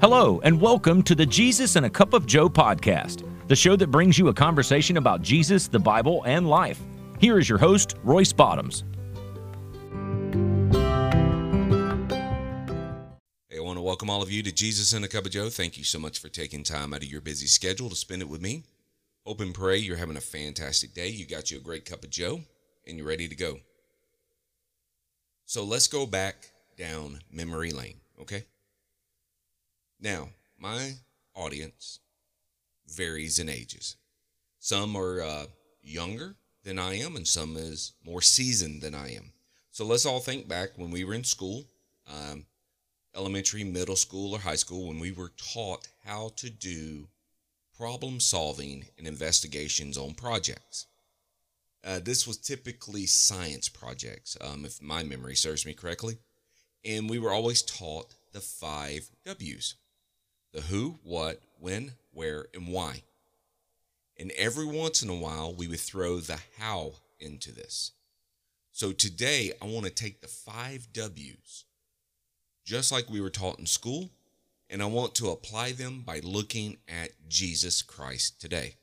Hello, and welcome to the Jesus and a Cup of Joe podcast, the show that brings you a conversation about Jesus, the Bible, and life. Here is your host, Royce Bottoms. Hey, I want to welcome all of you to Jesus and a Cup of Joe. Thank you so much for taking time out of your busy schedule to spend it with me. Hope and pray you're having a fantastic day. You got you a great cup of Joe, and you're ready to go. So let's go back down memory lane, okay? Now, my audience varies in ages. Some are uh, younger than I am, and some is more seasoned than I am. So let's all think back when we were in school, um, elementary, middle school, or high school, when we were taught how to do problem solving and investigations on projects. Uh, this was typically science projects, um, if my memory serves me correctly. And we were always taught the five W's the who, what, when, where, and why. And every once in a while, we would throw the how into this. So today, I want to take the five W's, just like we were taught in school, and I want to apply them by looking at Jesus Christ today.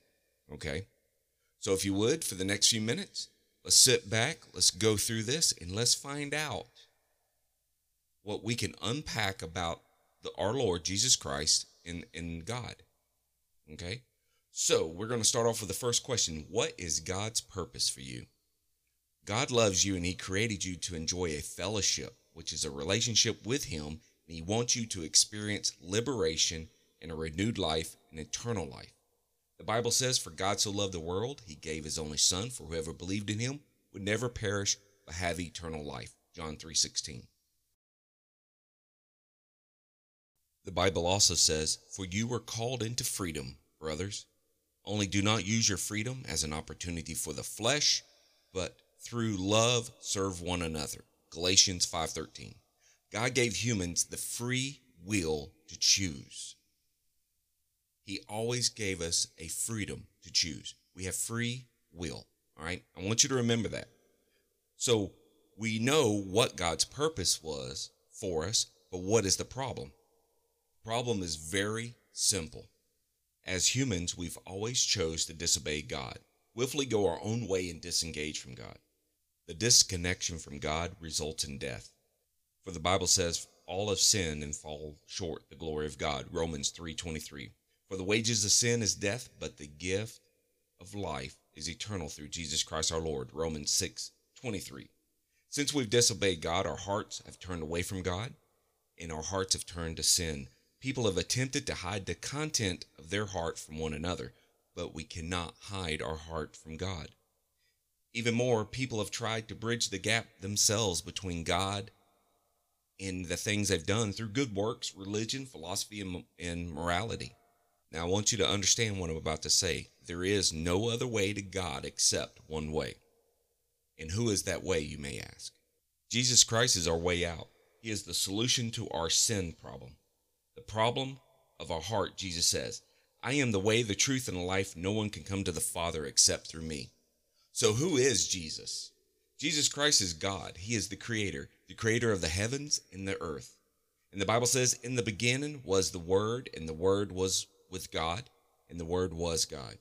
Okay? So if you would, for the next few minutes, let's sit back, let's go through this, and let's find out what we can unpack about the, our Lord Jesus Christ in, in God. Okay? So we're going to start off with the first question What is God's purpose for you? God loves you and He created you to enjoy a fellowship, which is a relationship with Him, and He wants you to experience liberation and a renewed life and eternal life. The Bible says, For God so loved the world, He gave His only Son, for whoever believed in Him would never perish but have eternal life. John 3 16. The Bible also says, For you were called into freedom, brothers. Only do not use your freedom as an opportunity for the flesh, but through love serve one another. Galatians 5:13. God gave humans the free will to choose. He always gave us a freedom to choose. We have free will, all right? I want you to remember that. So, we know what God's purpose was for us, but what is the problem? Problem is very simple. As humans, we've always chose to disobey God, willfully go our own way and disengage from God. The disconnection from God results in death. For the Bible says, all have sinned and fall short the glory of God. Romans 3:23. For the wages of sin is death, but the gift of life is eternal through Jesus Christ our Lord. Romans 6:23. Since we've disobeyed God, our hearts have turned away from God, and our hearts have turned to sin. People have attempted to hide the content of their heart from one another, but we cannot hide our heart from God. Even more, people have tried to bridge the gap themselves between God and the things they've done through good works, religion, philosophy, and, morality. Now, I want you to understand what I'm about to say. There is no other way to God except one way. And who is that way, you may ask? Jesus Christ is our way out. He is the solution to our sin problem. The problem of our heart, Jesus says, I am the way, the truth, and the life. No one can come to the Father except through me. So, who is Jesus? Jesus Christ is God. He is the creator, the creator of the heavens and the earth. And the Bible says, In the beginning was the Word, and the Word was with God, and the Word was God.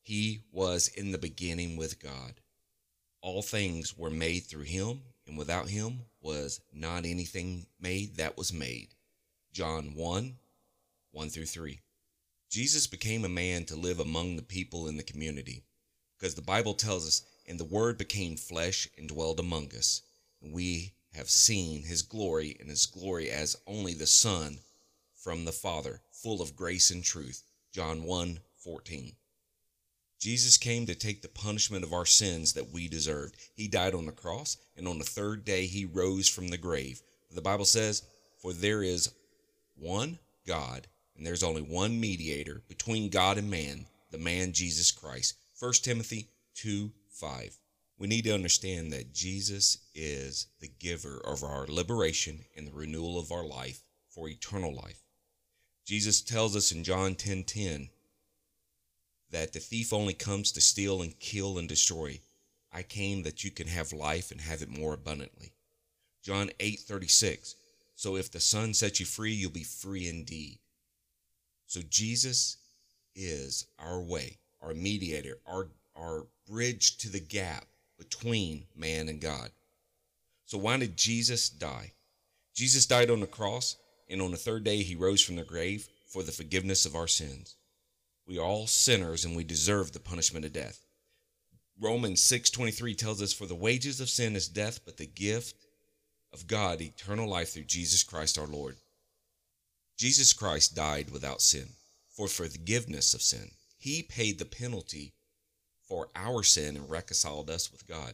He was in the beginning with God. All things were made through him, and without him was not anything made that was made. John 1 1 through 3. Jesus became a man to live among the people in the community because the Bible tells us, and the Word became flesh and dwelled among us. And we have seen his glory, and his glory as only the Son from the Father, full of grace and truth. John 1 14. Jesus came to take the punishment of our sins that we deserved. He died on the cross, and on the third day he rose from the grave. The Bible says, For there is one God, and there's only one mediator between God and man, the man Jesus Christ. 1 Timothy 2 5. We need to understand that Jesus is the giver of our liberation and the renewal of our life for eternal life. Jesus tells us in John 10 10 that the thief only comes to steal and kill and destroy. I came that you can have life and have it more abundantly. John 8 36. So if the Son sets you free, you'll be free indeed. So Jesus is our way, our mediator, our, our bridge to the gap between man and God. So why did Jesus die? Jesus died on the cross, and on the third day he rose from the grave for the forgiveness of our sins. We are all sinners and we deserve the punishment of death. Romans 6:23 tells us for the wages of sin is death, but the gift of God eternal life through Jesus Christ our Lord. Jesus Christ died without sin for forgiveness of sin. He paid the penalty for our sin and reconciled us with God.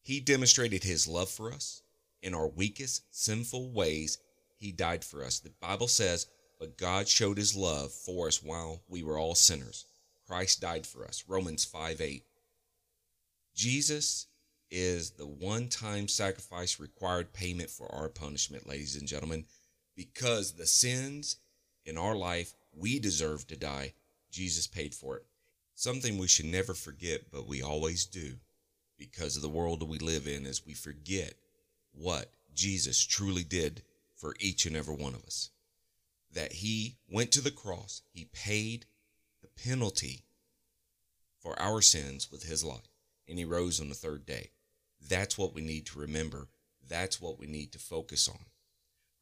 He demonstrated his love for us in our weakest sinful ways. He died for us. The Bible says, "But God showed his love for us while we were all sinners." Christ died for us. Romans 5 8. Jesus is the one time sacrifice required payment for our punishment, ladies and gentlemen, because the sins in our life we deserve to die. Jesus paid for it. Something we should never forget, but we always do because of the world we live in, is we forget what Jesus truly did for each and every one of us. That he went to the cross, he paid the penalty for our sins with his life, and he rose on the third day. That's what we need to remember. That's what we need to focus on.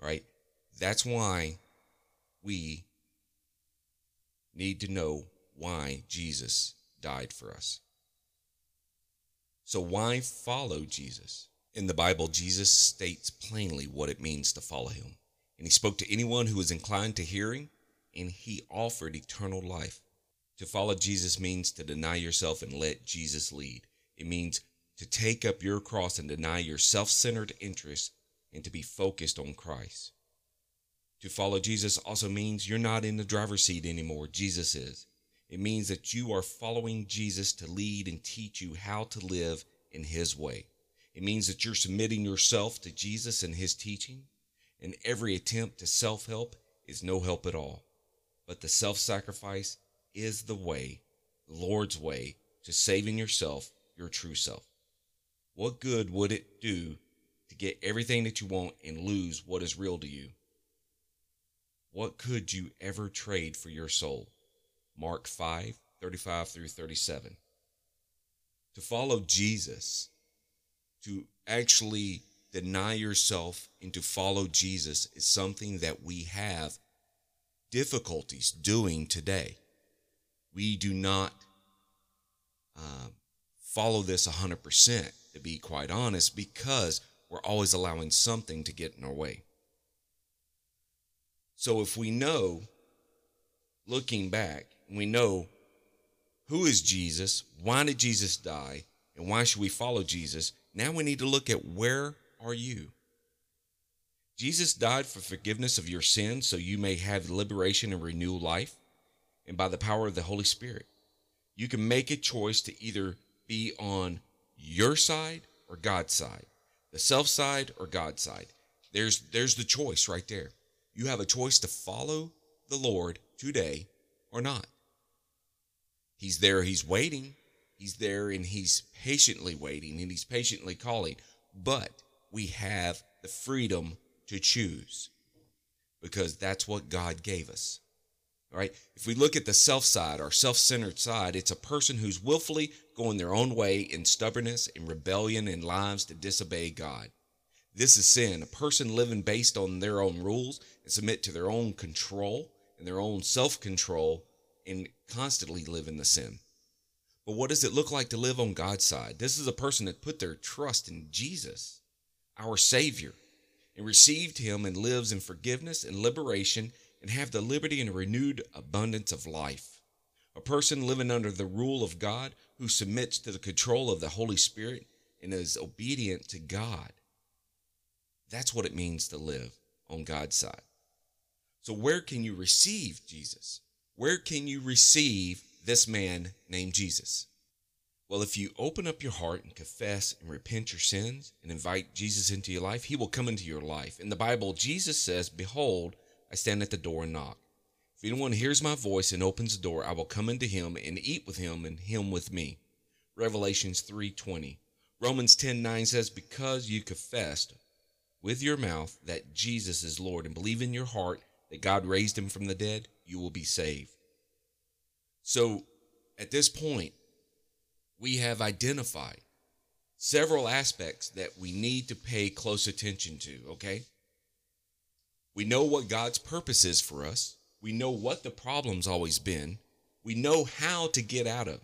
Right? That's why we need to know why Jesus died for us. So, why follow Jesus? In the Bible, Jesus states plainly what it means to follow him. And he spoke to anyone who was inclined to hearing, and he offered eternal life. To follow Jesus means to deny yourself and let Jesus lead. It means to take up your cross and deny your self centered interests and to be focused on Christ. To follow Jesus also means you're not in the driver's seat anymore, Jesus is. It means that you are following Jesus to lead and teach you how to live in his way. It means that you're submitting yourself to Jesus and his teaching, and every attempt to self help is no help at all. But the self sacrifice is the way, the Lord's way, to saving yourself, your true self. What good would it do to get everything that you want and lose what is real to you? What could you ever trade for your soul? Mark 5 35 through 37. To follow Jesus, to actually deny yourself and to follow Jesus is something that we have difficulties doing today. We do not uh, follow this 100%, to be quite honest, because we're always allowing something to get in our way. So if we know, looking back, we know who is Jesus, why did Jesus die, and why should we follow Jesus, now we need to look at where are you? Jesus died for forgiveness of your sins so you may have liberation and renewal life, and by the power of the Holy Spirit. You can make a choice to either be on your side or God's side, the self side or God's side. There's there's the choice right there. You have a choice to follow the Lord today or not. He's there, he's waiting. He's there and he's patiently waiting and he's patiently calling. But we have the freedom to choose because that's what God gave us. All right. If we look at the self side, our self centered side, it's a person who's willfully going their own way in stubbornness and rebellion and lives to disobey God. This is sin. A person living based on their own rules and submit to their own control and their own self control and constantly live in the sin. But what does it look like to live on God's side? This is a person that put their trust in Jesus, our Savior, and received Him and lives in forgiveness and liberation and have the liberty and renewed abundance of life. A person living under the rule of God who submits to the control of the Holy Spirit and is obedient to God. That's what it means to live on God's side. So, where can you receive Jesus? Where can you receive this man named Jesus? Well, if you open up your heart and confess and repent your sins and invite Jesus into your life, he will come into your life. In the Bible, Jesus says, Behold, I stand at the door and knock. If anyone hears my voice and opens the door, I will come into him and eat with him and him with me. Revelations 3:20. Romans 10:9 says, Because you confessed with your mouth that Jesus is Lord and believe in your heart that God raised him from the dead, you will be saved. So at this point, we have identified several aspects that we need to pay close attention to, okay? We know what God's purpose is for us. We know what the problem's always been. We know how to get out of it.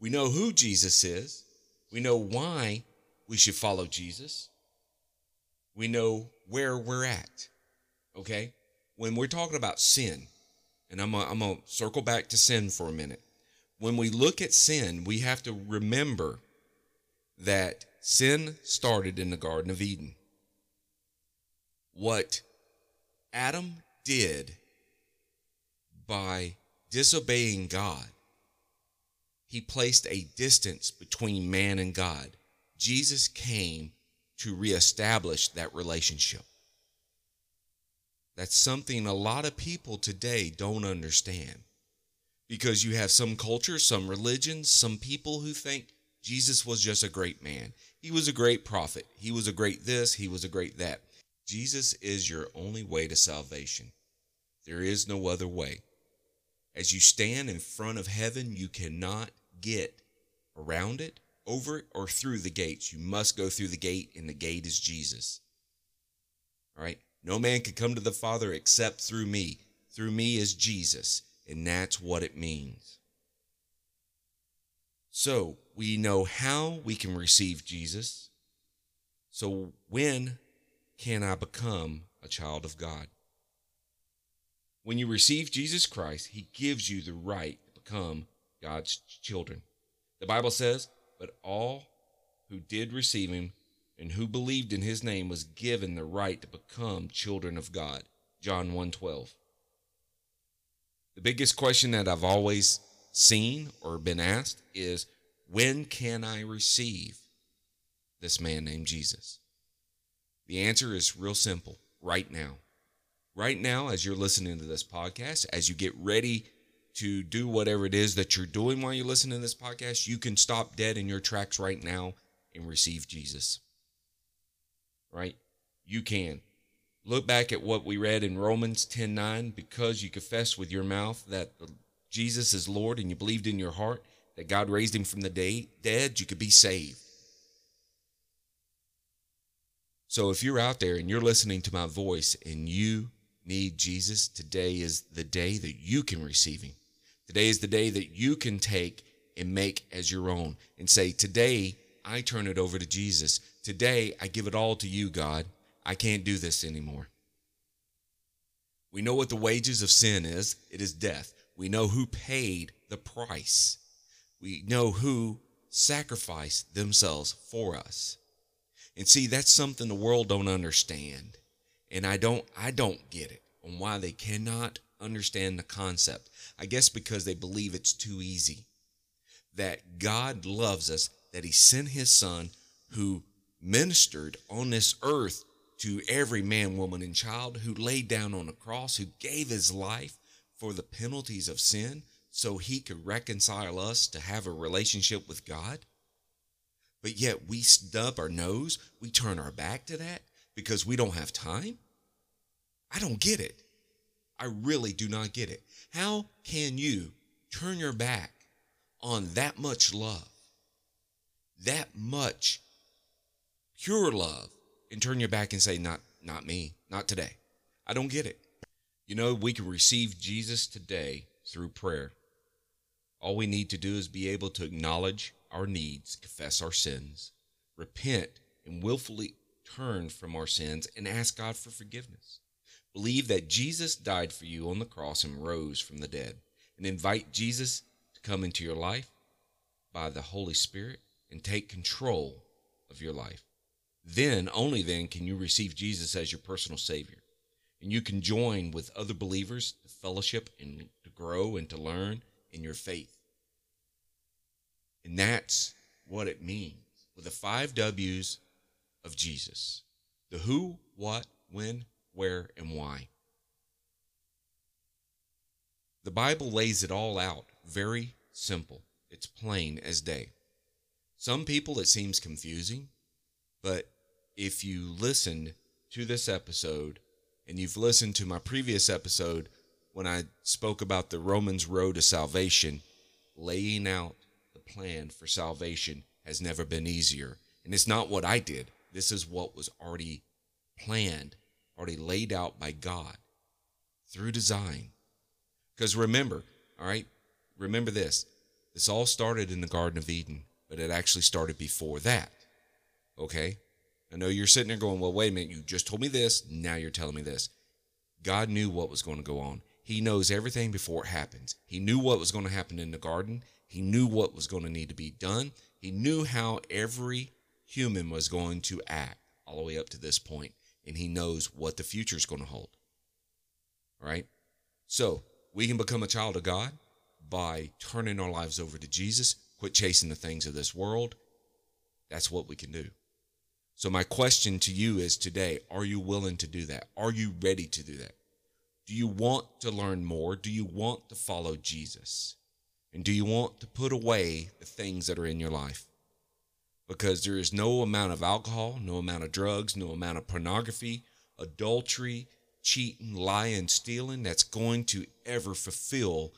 We know who Jesus is. We know why we should follow Jesus. We know where we're at. Okay? When we're talking about sin, and I'm going to circle back to sin for a minute. When we look at sin, we have to remember that sin started in the Garden of Eden. What Adam did by disobeying God, he placed a distance between man and God. Jesus came to reestablish that relationship. That's something a lot of people today don't understand because you have some cultures, some religions, some people who think Jesus was just a great man. He was a great prophet. He was a great this, he was a great that. Jesus is your only way to salvation. There is no other way. As you stand in front of heaven, you cannot get around it, over it, or through the gates. You must go through the gate, and the gate is Jesus. All right? No man can come to the Father except through me. Through me is Jesus, and that's what it means. So we know how we can receive Jesus. So when can I become a child of God? When you receive Jesus Christ, he gives you the right to become God's children. The Bible says, But all who did receive him and who believed in his name was given the right to become children of God. John 1:12. The biggest question that I've always seen or been asked is when can I receive this man named Jesus? The answer is real simple right now. Right now, as you're listening to this podcast, as you get ready to do whatever it is that you're doing while you're listening to this podcast, you can stop dead in your tracks right now and receive Jesus. Right? You can. Look back at what we read in Romans 10 9. Because you confess with your mouth that Jesus is Lord and you believed in your heart that God raised him from the day, dead, you could be saved. So if you're out there and you're listening to my voice and you need Jesus, today is the day that you can receive him. Today is the day that you can take and make as your own and say, Today I turn it over to Jesus. Today I give it all to you, God. I can't do this anymore. We know what the wages of sin is it is death. We know who paid the price we know who sacrificed themselves for us. And see, that's something the world don't understand. And I don't I don't get it on why they cannot understand the concept. I guess because they believe it's too easy. That God loves us, that he sent his son who ministered on this earth to every man, woman, and child, who laid down on a cross, who gave his life for the penalties of sin, so he could reconcile us to have a relationship with God. But yet we stub our nose, we turn our back to that because we don't have time. I don't get it. I really do not get it. How can you turn your back on that much love, that much pure love, and turn your back and say, not, not me, not today? I don't get it. You know, we can receive Jesus today through prayer. All we need to do is be able to acknowledge our needs, confess our sins, repent, and willfully turn from our sins and ask God for forgiveness. Believe that Jesus died for you on the cross and rose from the dead, and invite Jesus to come into your life by the Holy Spirit and take control of your life. Then, only then, can you receive Jesus as your personal Savior. And you can join with other believers to fellowship and to grow and to learn in your faith. And that's what it means with the five W's of Jesus the who, what, when, where, and why. The Bible lays it all out very simple. It's plain as day. Some people it seems confusing, but if you listened to this episode and you've listened to my previous episode when I spoke about the Romans road to salvation, laying out plan for salvation has never been easier. And it's not what I did. This is what was already planned, already laid out by God through design. Because remember, all right, remember this. This all started in the Garden of Eden, but it actually started before that. Okay? I know you're sitting there going, well, wait a minute, you just told me this, now you're telling me this. God knew what was going to go on. He knows everything before it happens. He knew what was going to happen in the garden. He knew what was going to need to be done. He knew how every human was going to act all the way up to this point, and he knows what the future is going to hold. All right? So, we can become a child of God by turning our lives over to Jesus, quit chasing the things of this world. That's what we can do. So, my question to you is today are you willing to do that? Are you ready to do that? Do you want to learn more? Do you want to follow Jesus? And do you want to put away the things that are in your life? Because there is no amount of alcohol, no amount of drugs, no amount of pornography, adultery, cheating, lying, stealing that's going to ever fulfill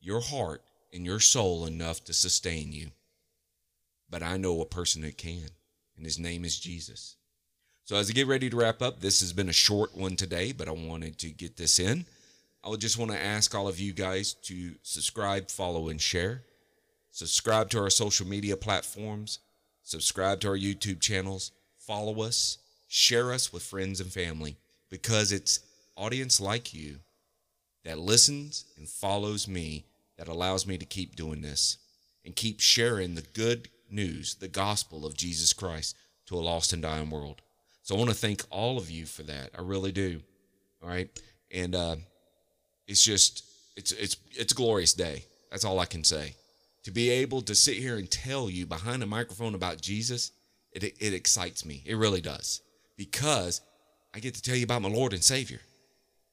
your heart and your soul enough to sustain you. But I know a person that can, and his name is Jesus. So, as I get ready to wrap up, this has been a short one today, but I wanted to get this in. I would just want to ask all of you guys to subscribe, follow, and share. Subscribe to our social media platforms. Subscribe to our YouTube channels. Follow us. Share us with friends and family because it's audience like you that listens and follows me that allows me to keep doing this and keep sharing the good news, the gospel of Jesus Christ to a lost and dying world. So I want to thank all of you for that. I really do. All right. And uh, it's just it's it's it's a glorious day. That's all I can say. To be able to sit here and tell you behind a microphone about Jesus, it it excites me. It really does. Because I get to tell you about my Lord and Savior.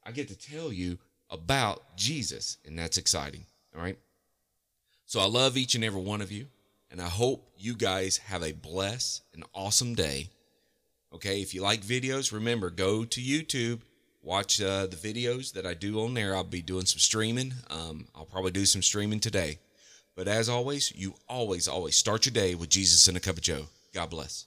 I get to tell you about Jesus, and that's exciting. All right. So I love each and every one of you, and I hope you guys have a blessed and awesome day. Okay, if you like videos, remember go to YouTube, watch uh, the videos that I do on there. I'll be doing some streaming. Um, I'll probably do some streaming today. But as always, you always, always start your day with Jesus and a cup of Joe. God bless.